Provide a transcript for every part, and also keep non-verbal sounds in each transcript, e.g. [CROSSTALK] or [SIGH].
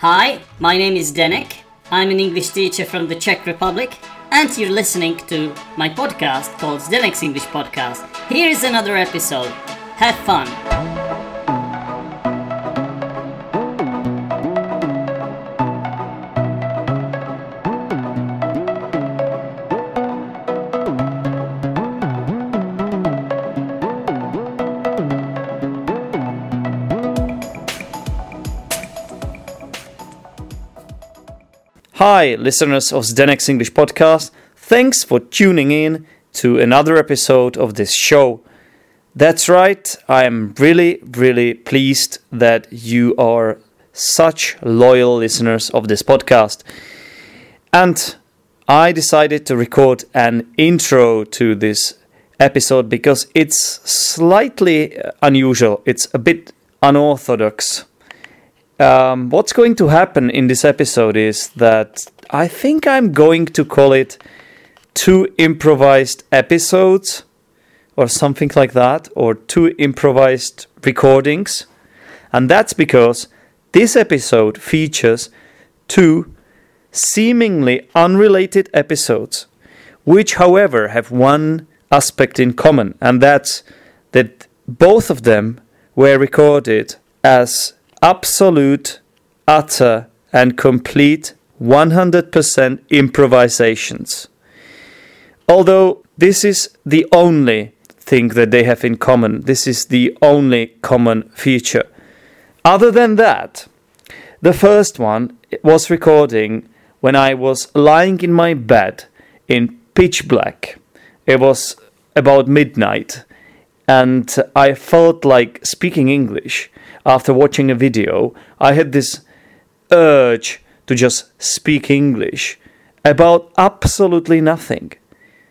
Hi, my name is Zdenek. I'm an English teacher from the Czech Republic, and you're listening to my podcast called Zdenek's English Podcast. Here is another episode. Have fun. Hi, listeners of Zdenek's English podcast. Thanks for tuning in to another episode of this show. That's right, I am really, really pleased that you are such loyal listeners of this podcast. And I decided to record an intro to this episode because it's slightly unusual, it's a bit unorthodox um, what's going to happen in this episode is that I think I'm going to call it two improvised episodes or something like that, or two improvised recordings. And that's because this episode features two seemingly unrelated episodes, which, however, have one aspect in common, and that's that both of them were recorded as absolute, utter, and complete 100% improvisations. Although this is the only thing that they have in common, this is the only common feature. Other than that, the first one was recording when I was lying in my bed in pitch black. It was about midnight, and I felt like speaking English after watching a video, I had this urge to just speak English about absolutely nothing.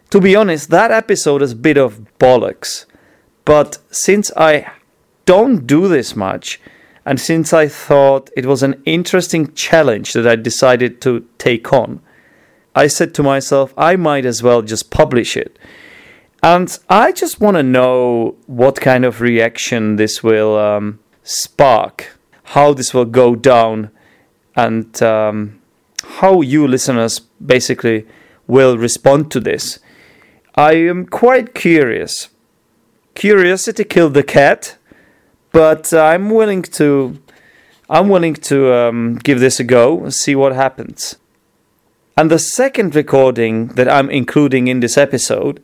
To be honest, that episode is a bit of bollocks. But since I don't do this much, and since I thought it was an interesting challenge that I decided to take on, I said to myself, I might as well just publish it. And I just want to know what kind of reaction this will um, spark, how this will go down, and um, how you listeners basically will respond to this. I am quite curious. Curiosity killed the cat, but I'm willing to. I'm willing to um, give this a go and see what happens. And the second recording that I'm including in this episode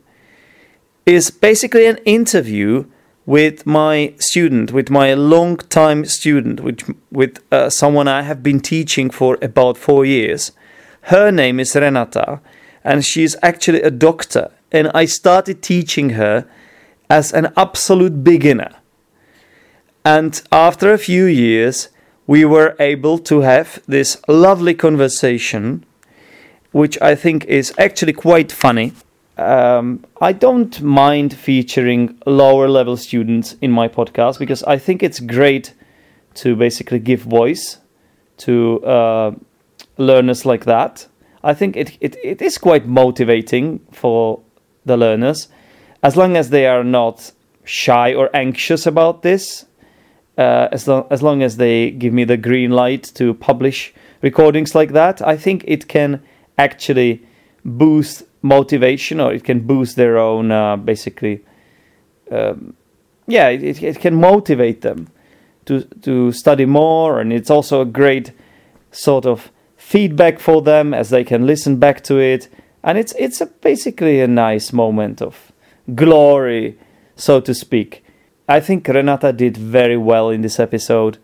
is basically an interview with my student, with my long time student, with, with uh, someone I have been teaching for about four years. Her name is Renata, and she's actually a doctor. And I started teaching her as an absolute beginner. And after a few years, we were able to have this lovely conversation, which I think is actually quite funny um, I don't mind featuring lower level students in my podcast because I think it's great to basically give voice to uh, learners like that. I think it, it, it is quite motivating for the learners as long as they are not shy or anxious about this. Uh, as, as long as they give me the green light to publish recordings like that, I think it can actually boost motivation or it can boost their own uh, basically um, yeah it, it can motivate them to to study more and it's also a great sort of feedback for them as they can listen back to it. And it's it's a basically a nice moment of glory so to speak. I think renata did very well in this episode.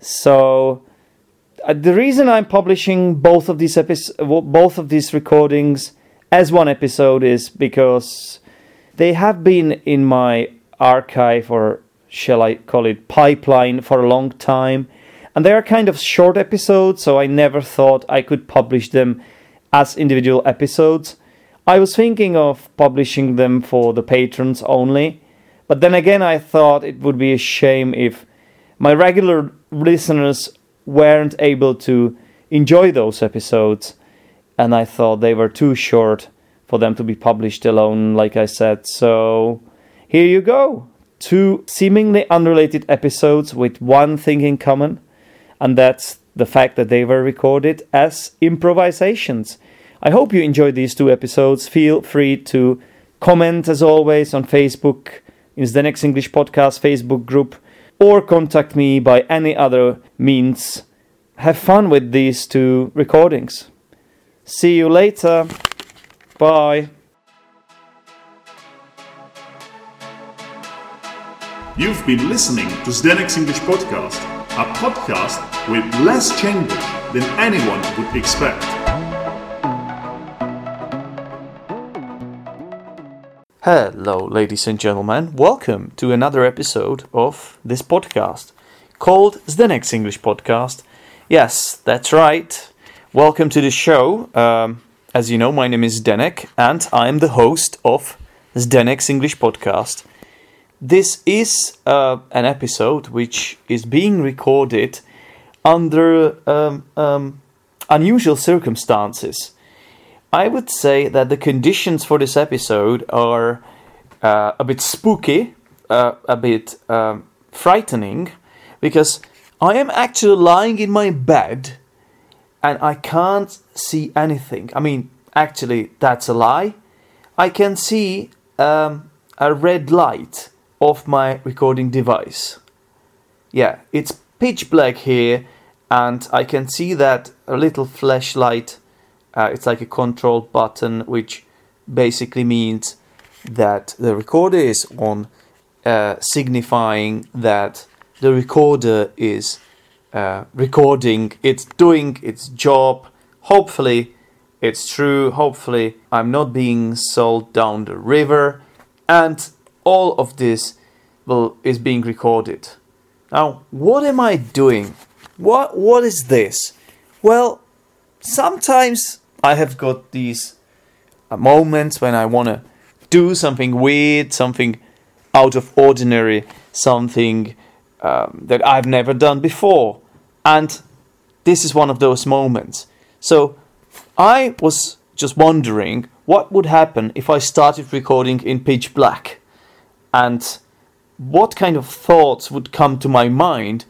So uh, the reason i'm publishing both of these episodes both of these recordings as one episode is because they have been in my archive or shall I call it pipeline for a long time. And they are kind of short episodes, so I never thought I could publish them as individual episodes. I was thinking of publishing them for the patrons only, but then again, I thought it would be a shame if my regular listeners weren't able to enjoy those episodes and I thought they were too short for them to be published alone, like I said. So here you go. Two seemingly unrelated episodes with one thing in common, and that's the fact that they were recorded as improvisations. I hope you enjoyed these two episodes. Feel free to comment as always on Facebook in Zdenek's English Podcast Facebook group or contact me by any other means. Have fun with these two recordings. See you later. Bye. You've been listening to Zdenek's English Podcast, a podcast with less changes than anyone would expect. Hello, ladies and gentlemen. Welcome to another episode of this podcast called Zdenek's English Podcast. Yes, that's right. Welcome to the show. Um, as you know, my name is Zdenek and I'm the host of Zdenek's English Podcast. This is uh, an episode which is being recorded under um, um, unusual circumstances. I would say that the conditions for this episode are uh, a bit spooky, uh, a bit um, frightening, because I am actually lying in my bed and I can't see anything. I mean, actually, that's a lie. I can see um, a red light of my recording device. Yeah, it's pitch black here, and I can see that a little flashlight uh, it's like a control button, which basically means that the recorder is on, uh, signifying that the recorder is uh, recording, it's doing its job. Hopefully, it's true. Hopefully, I'm not being sold down the river, and all of this will is being recorded. Now, what am I doing? What what is this? Well, sometimes I have got these uh, moments when I want to do something weird, something out of ordinary, something um, that I've never done before. And this is one of those moments. So I was just wondering what would happen if I started recording in pitch black and what kind of thoughts would come to my mind.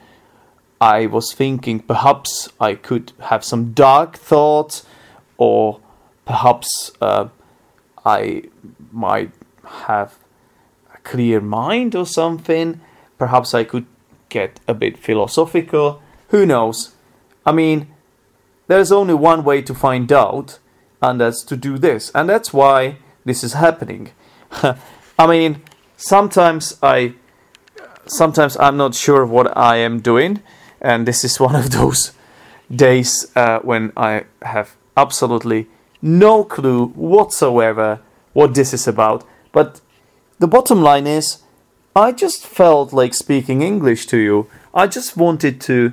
I was thinking perhaps I could have some dark thoughts or perhaps uh, I might have a clear mind or something. Perhaps I could get a bit philosophical. Who knows? I mean, there's only one way to find out, and that's to do this. And that's why this is happening. [LAUGHS] I mean, sometimes I sometimes I'm not sure what I am doing, and this is [LAUGHS] one of those days uh, when I have absolutely no clue whatsoever what this is about. But the bottom line is, I just felt like speaking English to you. I just wanted to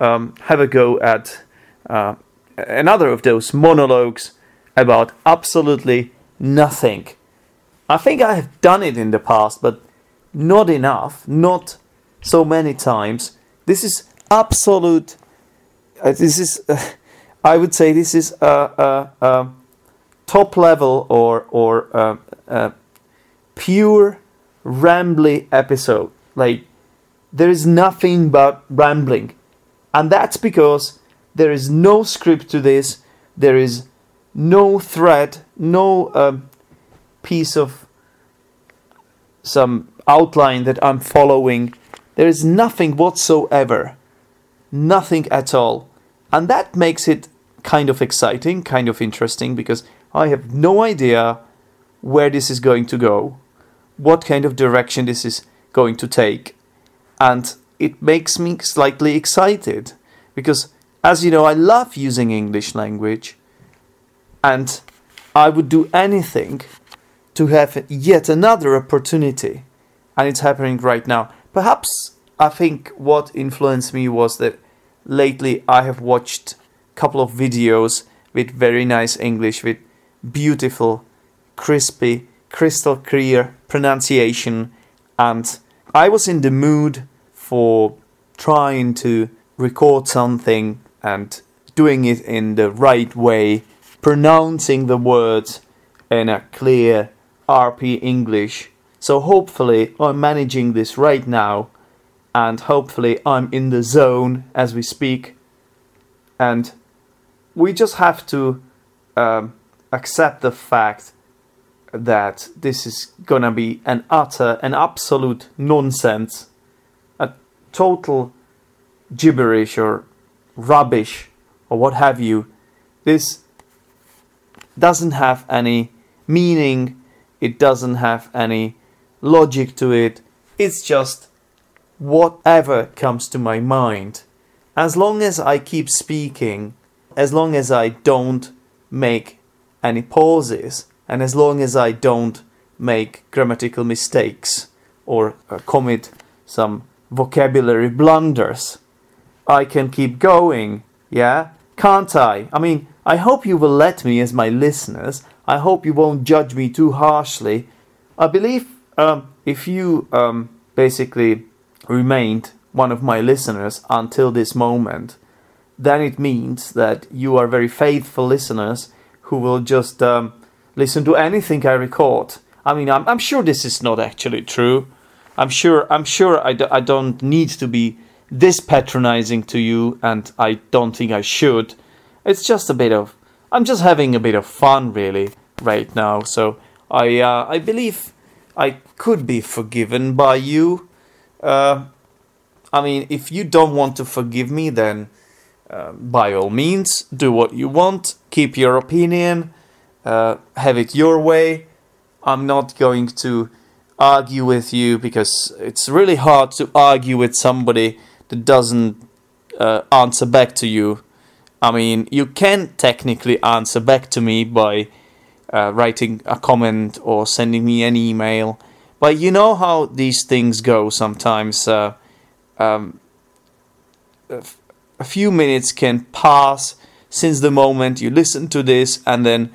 um, have a go at uh, another of those monologues about absolutely nothing. I think I have done it in the past, but not enough, not so many times. This is absolute. Uh, this is. Uh, [LAUGHS] I would say this is a, top level or or a, a pure rambly episode. Like there is nothing but rambling, and that's because there is no script to this. There is no thread, no um, piece of some outline that I'm following. There is nothing whatsoever, nothing at all, and that makes it kind of exciting, kind of interesting, because I have no idea where this is going to go, what kind of direction this is going to take. And it makes me slightly excited because, as you know, I love using English language and I would do anything to have yet another opportunity. And it's happening right now. Perhaps I think what influenced me was that lately I have watched a couple of videos with very nice English, with beautiful, crispy, crystal clear pronunciation. And I was in the mood for trying to record something and doing it in the right way, pronouncing the words in a clear RP English. So hopefully I'm managing this right now and hopefully I'm in the zone as we speak and we just have to um, accept the fact that this is gonna be an utter and absolute nonsense, total gibberish or rubbish or what have you. This doesn't have any meaning, it doesn't have any logic to it, it's just whatever comes to my mind. As long as I keep speaking, as long as I don't make any pauses, and as long as I don't make grammatical mistakes or uh, commit some vocabulary blunders, I can keep going, yeah? Can't I? I mean, I hope you will let me as my listeners. I hope you won't judge me too harshly. I believe um, if you um, basically remained one of my listeners until this moment, then it means that you are very faithful listeners who will just um, listen to anything I record. I mean, I'm, I'm sure this is not actually true. I'm sure I'm sure I d- I don't need to be this patronizing to you, and I don't think I should. It's just a bit of I'm just having a bit of fun really right now. So I uh, I believe I could be forgiven by you. Uh, I mean, if you don't want to forgive me, then uh, by all means, do what you want, keep your opinion, uh, have it your way. I'm not going to argue with you because it's really hard to argue with somebody that doesn't uh, answer back to you. I mean, you can technically answer back to me by uh, writing a comment or sending me an email, but you know how these things go sometimes. Uh, um, a few minutes can pass since the moment you listen to this, and then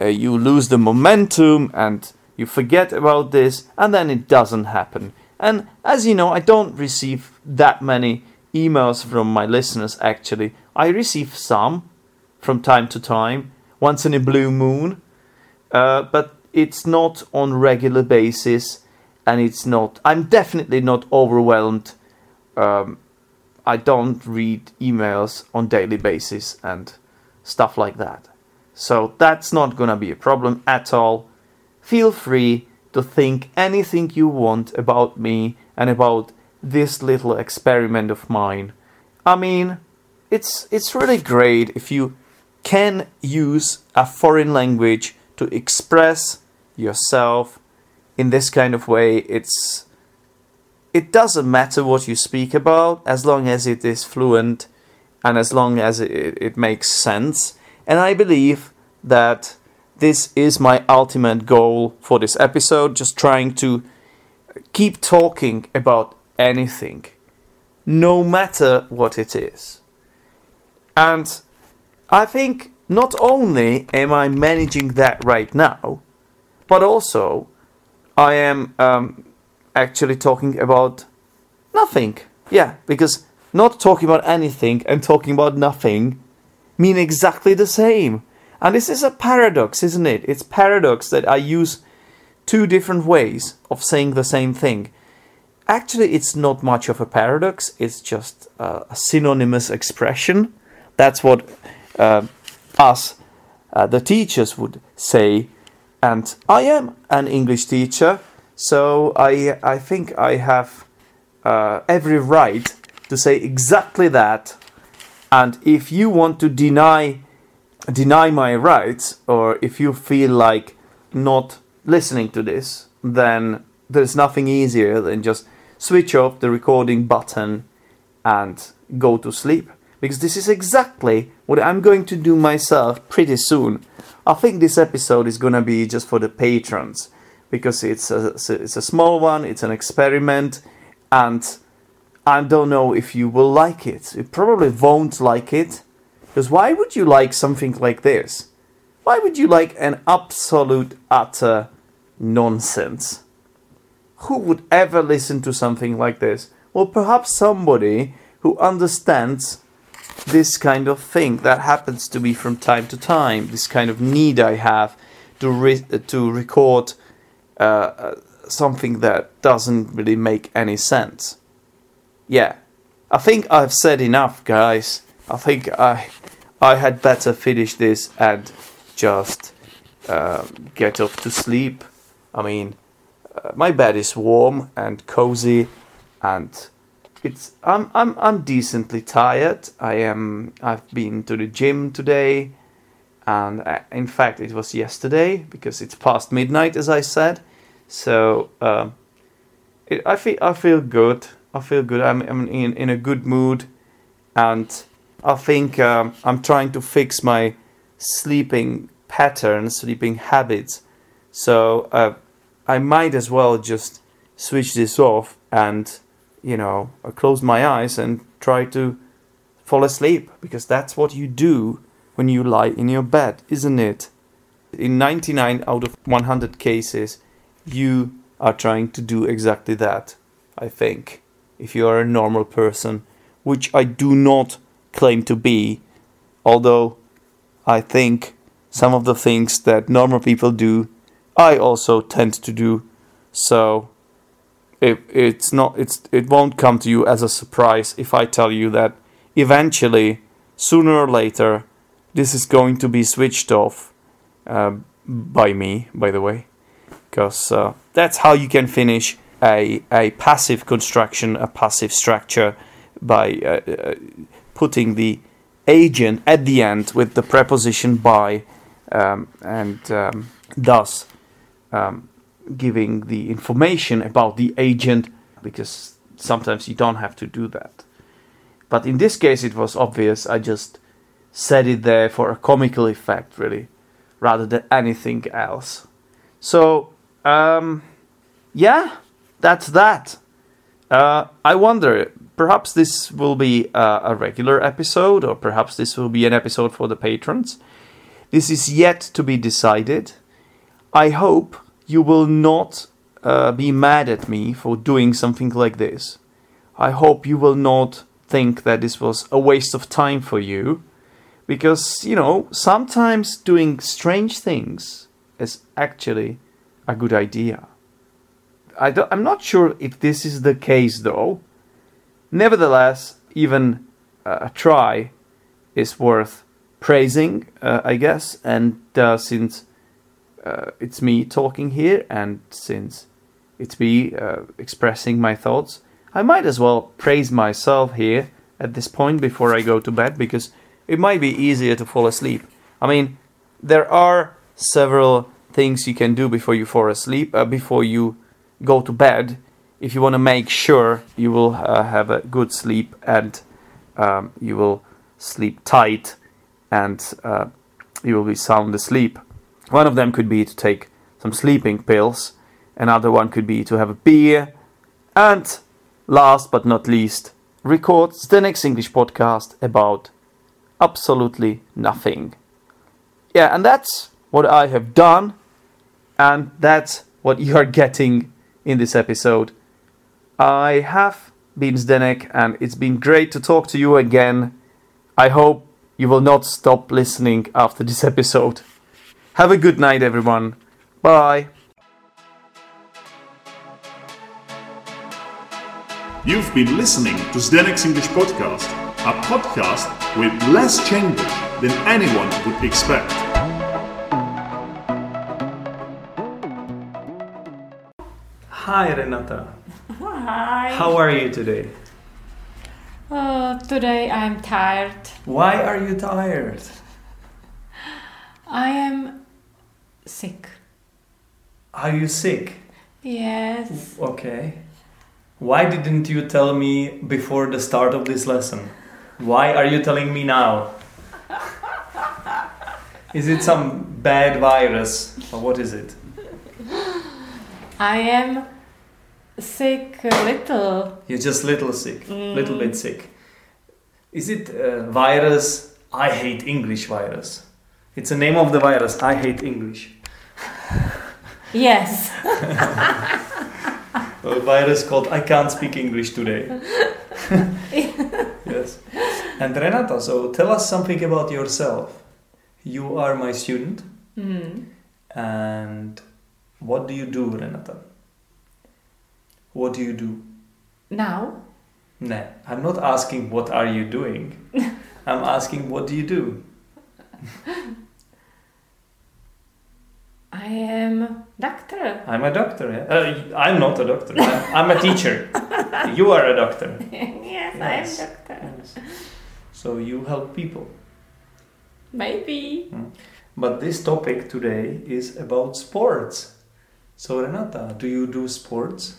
uh, you lose the momentum and you forget about this, and then it doesn't happen. And as you know, I don't receive that many emails from my listeners actually. I receive some from time to time, once in a blue moon, uh, but it's not on regular basis, and it's not. I'm definitely not overwhelmed. Um, I don't read emails on daily basis and stuff like that. So that's not gonna be a problem at all. Feel free to think anything you want about me and about this little experiment of mine. I mean, it's it's really great if you can use a foreign language to express yourself in this kind of way. It's it doesn't matter what you speak about as long as it is fluent and as long as it, it makes sense. And I believe that this is my ultimate goal for this episode just trying to keep talking about anything, no matter what it is. And I think not only am I managing that right now, but also I am um, actually talking about nothing. Yeah, because not talking about anything and talking about nothing mean exactly the same. And this is a paradox, isn't it? It's paradox that I use two different ways of saying the same thing. Actually, it's not much of a paradox, it's just a synonymous expression. That's what uh, us, uh, the teachers, would say. And I am an English teacher, so I I think I have uh, every right to say exactly that. And if you want to deny deny my rights, or if you feel like not listening to this, then there's nothing easier than just switch off the recording button and go to sleep. Because this is exactly what I'm going to do myself pretty soon. I think this episode is gonna be just for the patrons because it's a, it's a small one, it's an experiment, and I don't know if you will like it. You probably won't like it, because why would you like something like this? Why would you like an absolute, utter nonsense? Who would ever listen to something like this? Well, perhaps somebody who understands this kind of thing that happens to me from time to time, this kind of need I have to, re- to record uh, something that doesn't really make any sense. Yeah, I think I've said enough, guys. I think I I had better finish this and just um, get off to sleep. I mean, uh, my bed is warm and cozy, and it's I'm I'm I'm decently tired. I am I've been to the gym today, and uh, in fact it was yesterday because it's past midnight as I said. So um, it, I feel I feel good. I feel good. I'm I'm in in a good mood, and I think um, I'm trying to fix my sleeping patterns, sleeping habits. So uh, I might as well just switch this off and, you know, close my eyes and try to fall asleep because that's what you do when you lie in your bed, isn't it? In 99 out of 100 cases, you are trying to do exactly that, I think, if you are a normal person, which I do not claim to be, although I think some of the things that normal people do, I also tend to do. So it, it's not it's it won't come to you as a surprise if I tell you that eventually, sooner or later, this is going to be switched off uh, by me. By the way, because uh, that's how you can finish a a passive construction, a passive structure by uh, uh putting the agent at the end with the preposition by um, and um, thus um, giving the information about the agent because sometimes you don't have to do that. But in this case, it was obvious. I just said it there for a comical effect, really, rather than anything else. So, um, yeah, that's that. Uh, I wonder, perhaps this will be a, a regular episode, or perhaps this will be an episode for the patrons. This is yet to be decided. I hope you will not uh, be mad at me for doing something like this. I hope you will not think that this was a waste of time for you. Because, you know, sometimes doing strange things is actually a good idea. I am not sure if this is the case though. Nevertheless, even uh, a try is worth praising, uh, I guess. And uh, since uh, it's me talking here, and since it's me uh, expressing my thoughts, I might as well praise myself here at this point before I go to bed because it might be easier to fall asleep. I mean, there are several things you can do before you fall asleep, uh, before you go to bed, if you want to make sure you will uh, have a good sleep and um, you will sleep tight and uh, you will be sound asleep. One of them could be to take some sleeping pills, another one could be to have a beer, and last but not least, record Zdenek's English podcast about absolutely nothing. Yeah, and that's what I have done, and that's what you are getting in this episode. I have been Zdenek, and it's been great to talk to you again. I hope you will not stop listening after this episode. Have a good night, everyone. Bye. You've been listening to Zdenek's English Podcast, a podcast with less changes than anyone would expect. Hi, Renata. Hi. How are you today? Uh, today I'm tired. Why are you tired? I am sick. Are you sick? Yes. Okay. Why didn't you tell me before the start of this lesson? Why are you telling me now? [LAUGHS] Is it some bad virus or what is it? I am sick a little. You're just little sick, little bit sick. Is it uh, virus? I hate English virus. It's the name of the virus. I hate English. Yes. [LAUGHS] A virus called I can't speak English today. [LAUGHS] yes. And Renata, so tell us something about yourself. You are my student, Mm. and what do you do, Renata? What do you do? Now? Nah, I'm not asking what are you doing. [LAUGHS] I'm asking, what do you do? I am doctor. I'm a doctor. Yeah? Uh, I'm not a doctor. I'm, I'm a teacher. [LAUGHS] you are a doctor. yes, Yes. I am doctor. Yes. So you help people. Maybe. But this topic today is about sports. So Renata, do you do sports?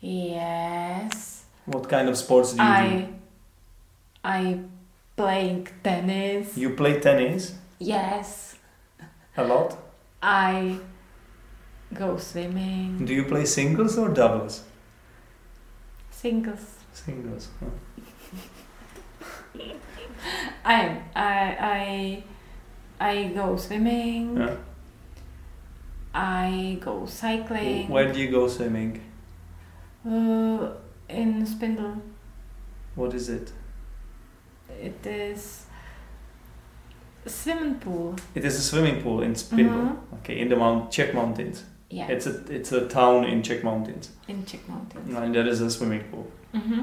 Yes. What kind of sports do you I I playing tennis. You play tennis Yes. a lot. I go swimming. Do you play singles or doubles? Singles. Singles. huh? [LAUGHS] I I I I go swimming. Yeah. I go cycling. Where do you go swimming? Uh, in Špindl. What is it? It is a swimming pool. It is a swimming pool in Špindl. Mhm. Okay, in the Mount Czech Mountains. Yeah. It's a it's a town in Czech Mountains, in Czech Mountains. and there is a swimming pool. Mm-hmm.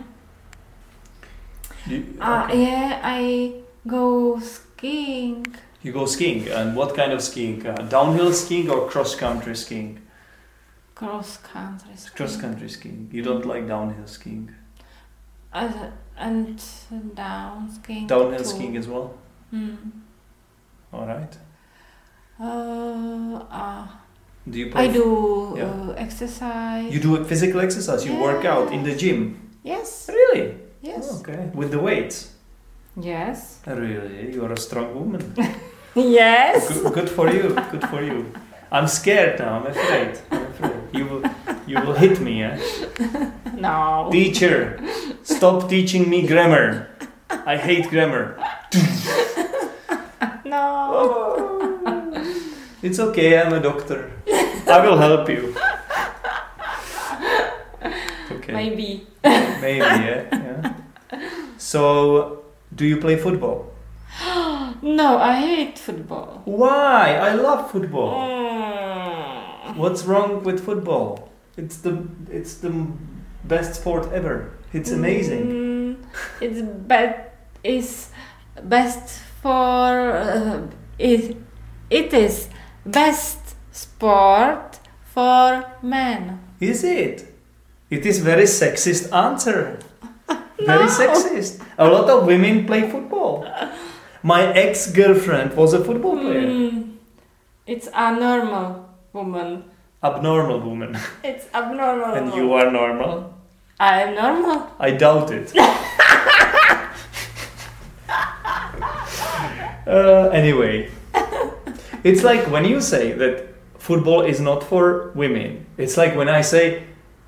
You, Uh, yeah, I go skiing. you go skiing, and what kind of skiing? Uh, downhill skiing or cross country skiing? Cross country skiing. Cross country skiing. You don't like downhill skiing. Uh, and down skiing. Downhill too. skiing as well. Mm. All right. Uh, uh, Do you? I do Yeah. uh, exercise. You do a physical exercise. You work out in the gym. Yes. Really? Yes. Okay. With the weights. Yes. Really? You are a strong woman. [LAUGHS] Yes. good, good for you. Good for you. I'm scared now. I'm afraid. [LAUGHS] I'm. You will, you will hit me. Eh? No. Teacher, stop teaching me grammar. I hate grammar. No. [LAUGHS] It's okay. I'm a doctor. I will help you. Okay. Maybe. Maybe. Yeah. yeah. So, do you play football? [GASPS] No, I hate football. Why? I love football. Mm. What's wrong with football? It's the it's the best sport ever. It's amazing. Mm, it's best. Is best for uh, it. It is best sport for men. Is it? It is very sexist answer. [LAUGHS] Very sexist. A lot of women play football. My ex-girlfriend was a football player. Mm, it's a normal woman. Abnormal woman. It's abnormal. And you are normal? I am normal. I doubt it. [LAUGHS] uh, anyway, it's like when you say that football is not for women. It's like when I say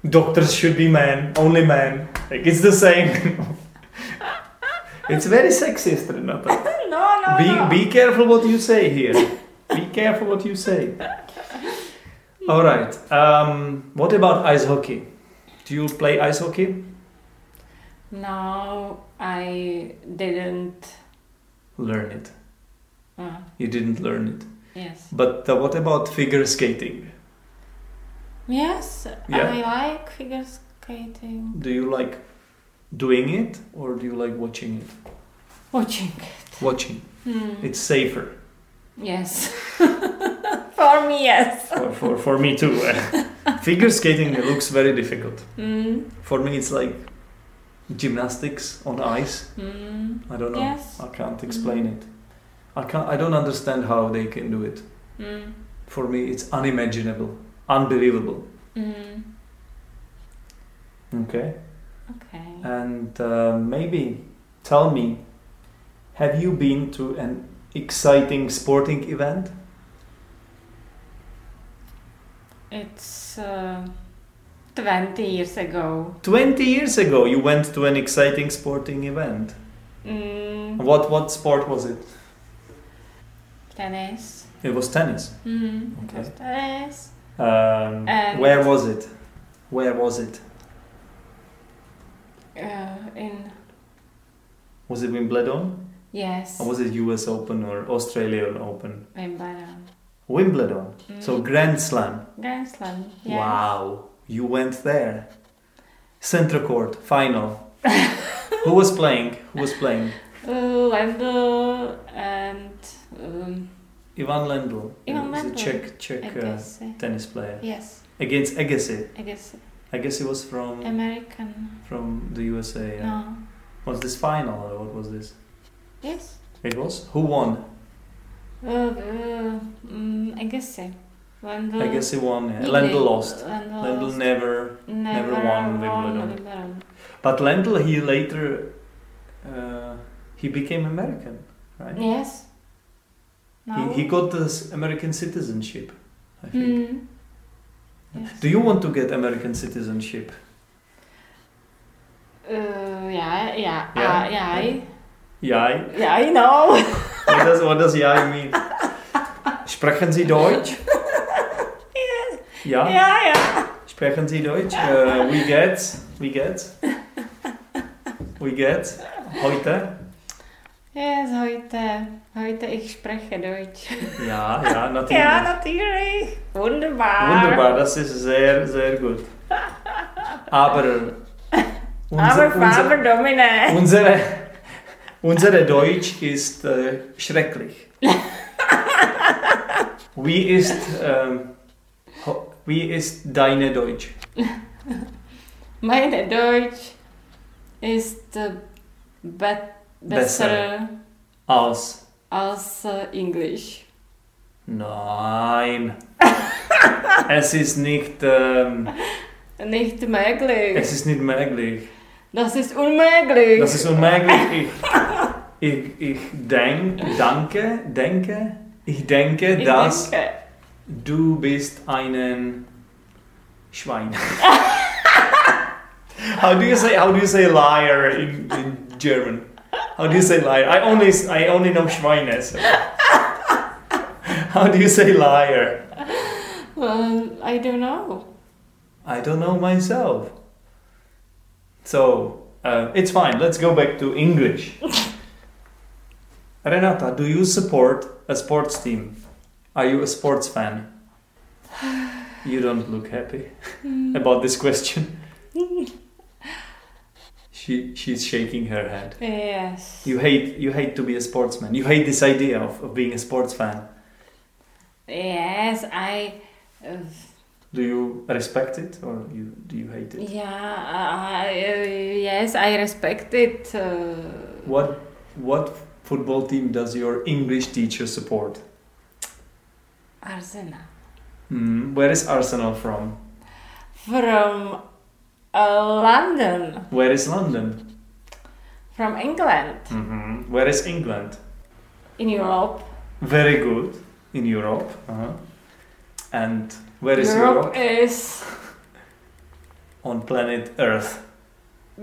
doctors should be men, only men. Like it's the same. it's very sexist, Renata. [LAUGHS] No, no, Be no. be careful what you say here. Be careful what you say. All right. Um, what about ice hockey? Do you play ice hockey? No, I didn't. Learn it. Uh, You didn't learn it. yes. But uh, what about figure skating? Yes, Yeah. I like figure skating. Do you like doing it or do you like watching it? Watching. Watching. Hmm. It's safer. Yes. [LAUGHS] For me, yes. For, for, for me too. [LAUGHS] figure skating looks very difficult. Mm. For me, it's like gymnastics on ice. Mm. I don't know. Yes. I can't explain it. I can't. I don't understand how they can do it. Mm. For me, it's unimaginable, unbelievable. Mm. Okay. Okay. And uh, maybe tell me, have you been to an exciting sporting event? It's uh, 20 years ago. 20 years ago, you went to an exciting sporting event. Mm. What what sport was it? Tennis. It was tennis. Mm. Okay. It was tennis. Um, And- where was it? Where was it? Uh, in Was it Wimbledon? yes, Or was it US Open or Australian Open? Wimbledon. Wimbledon. So Mm. Grand Slam. Grand Slam. Yes. Wow, you went there. Centre court final. [LAUGHS] Who was playing? Who was playing? Uh, Lendl and um, Ivan Lendl. Ivan Lendl, Czech Czech uh, tennis player Yes, against Agassi. Agassi. Agassi was from American. from the USA. No. Was this final or what was this? Yes. It was. Who won? Uh, uh, um, Agassi. Lendl. Agassi won. Yeah. Lendl lost. Lendl, Lendl lost. never. never, won Wimbledon. But Lendl he later uh, he became American, right? Yes. No. He, he got this American citizenship. I think. Hmm. Yes. Do you want to get American citizenship? Uh, yeah, yeah, Yeah? uh, yeah, I, Jai. yeah, I know. [LAUGHS] What does what does Jai mean? Sprechen Sie Deutsch? Ja. yeah, yeah. Sprechen Sie Deutsch? Uh, we get, we get, we get. Heute? Yes, heute, heute ich spreche Deutsch. Ja, ja, natürlich. Ja, natürlich. Wunderbar. Wunderbar, das ist sehr, sehr gut. Aber unser, Aber Faber Domine. unsere, unsere Deutsch ist äh, schrecklich. Wie ist, ho- wie ist deine Deutsch? Meine Deutsch ist äh, be besser, Besser. Als? als äh, Englisch. Nein. [LAUGHS] es ist nicht, ähm, Nicht möglich. es ist nicht möglich. das ist unmöglich. Das ist unmöglich. Ich, ich, denk, danke, denke, ich denke, ich dass denke, du bist ein Schwein. [LAUGHS] how do you say how do you say liar in, in German? How do you say liar? I only I only know Schweine. so. How do you say liar? well, I don't know. I don't know myself. So uh, it's fine. Let's go back to English. [LAUGHS] Renata, do you support a sports team? Are you a sports fan? [SIGHS] You don't look happy [LAUGHS] about this question. [LAUGHS] she she's shaking her head. Yes. You hate you hate to be a sportsman. You hate this idea of, of being a sports fan. Yes, I. Uh, Do you respect it or you do you hate it? yeah, I, uh, yes, I respect it. Uh, What what football team does your English teacher support? Arsenal. Hmm, where is Arsenal from? From uh, London, Where is London? from England, hmm Where is England? in Europe. Very good in Europe. Uh-huh. And where is Europe Europe? is [LAUGHS] On planet Earth,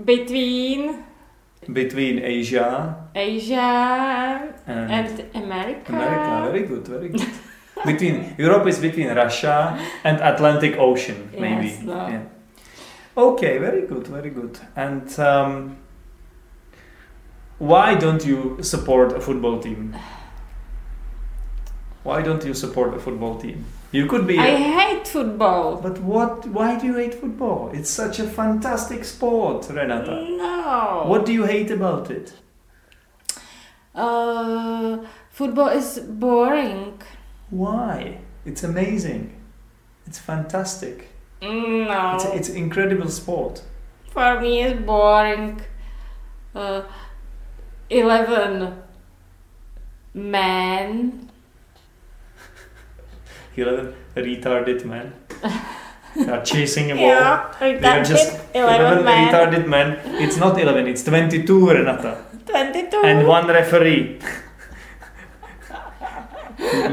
between between Asia Asia and, and America. America. Very good, very good. between Europe is between Russia and Atlantic Ocean, maybe. Yes, no. Yeah. Okay, very good, very good. And um, why don't you support a football team? Why don't you support a football team? You could be. I a- hate football. but what? Why do you hate football? It's such a fantastic sport, Renata. No. What do you hate about it? Uh, football is boring. Why? It's amazing. It's fantastic. No. It's it's incredible sport. For me, it's boring. Uh, Eleven men. Eleven retarded men. They are chasing a ball. Yeah, They are just Eleven men. retarded men. It's not eleven. It's twenty-two, Renata, Twenty-two. and one referee.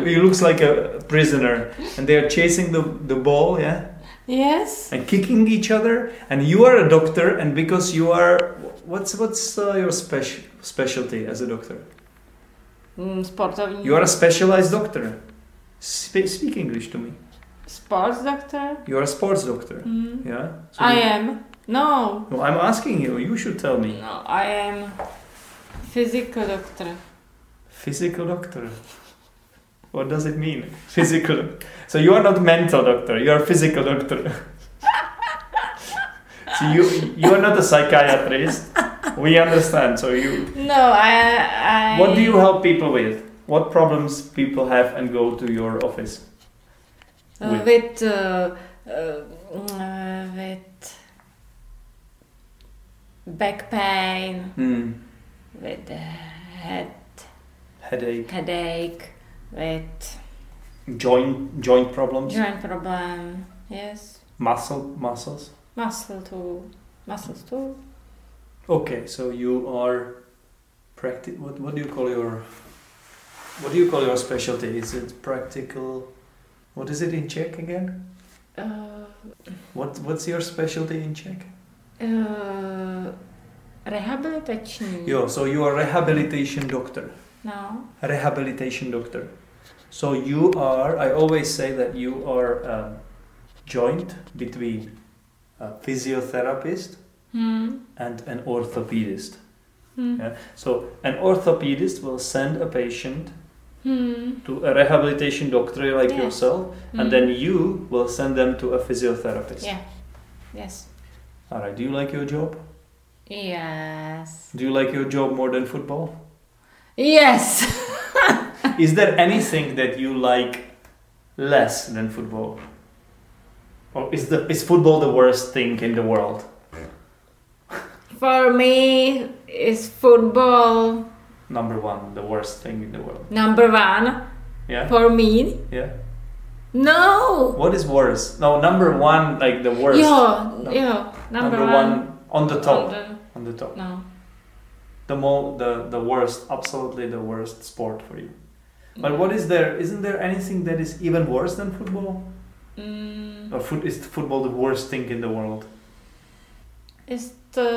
he looks like a prisoner, and they are chasing the the ball. Yeah. Yes. and kicking each other and you are a doctor and because you are what's what's uh, your special specialty as a doctor Mm, sportovní. you are a specialized doctor Spe- speak english to me sports doctor. you are a sports doctor Mm. yeah So I you- am. No. no i'm asking you you should tell me No, I am physical doctor. physical doctor what does it mean physical so you are not mental doctor you are physical doctor [LAUGHS] so you you are not a psychiatrist we understand. So you, No, I. I what do you help people with? What problems people have and go to your office? Uh, with? with uh, uh, uh, with back pain, Hmm. with head Headache, headache, with joint joint problems, joint problem. Yes, muscle muscles. muscle too, muscles too. Okay, so you are practi- what what do you call your what do you call your specialty? Is it practical? What is it in Czech again? Uh, What what's your specialty in Czech? uh, rehabilitační. Yo, so you are rehabilitation doctor. No. Rehabilitation doctor. So you are. I always say that you are a joint between a physiotherapist Hmm. and an orthopedist. Hmm. Yeah. So an orthopedist will send a patient Hmm. to a rehabilitation doctor like yourself, Hmm. and then you will send them to a physiotherapist. Yeah. Yes. All right. Do you like your job? Yes. Do you like your job more than football? Yes. [LAUGHS] Is there anything that you like less than football? Or is the is football the worst thing in the world? For me, is football Number one, the worst thing in the world. number one. Yeah. For me, Yeah. no. What is worse? No, number one, like the worst. Yeah, No. yeah. Number, Number one. one on the top. on the- On the top. no. The mo the the worst, absolutely the worst sport for you. But what is there? Isn't there anything that is even worse than football? Mm, Or foot is football the worst thing in the world? is the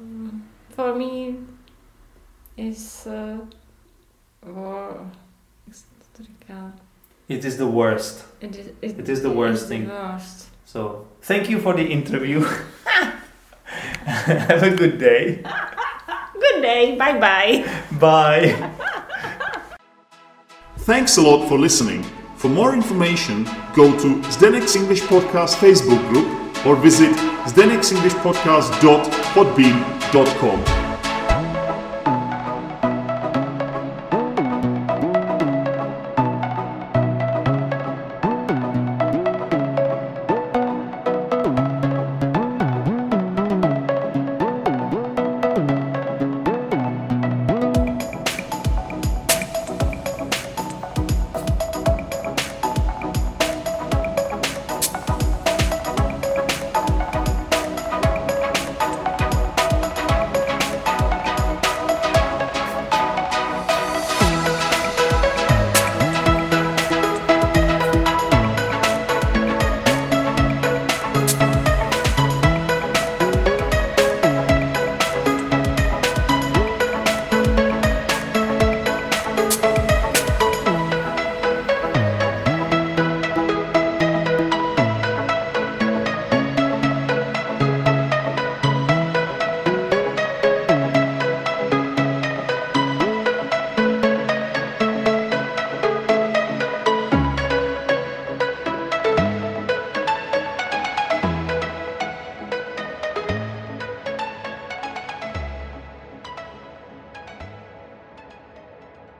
mm, for me is uh, war. jak to říká? It is the worst. It is, It is the worst thing. The worst. So thank you for the interview. [LAUGHS] Have a good day. Good day. Bye bye. Bye. Thanks a lot for listening. For more information, go to Zdenek's English Podcast Facebook group or visit zdenek'senglishpodcast.podbean.com.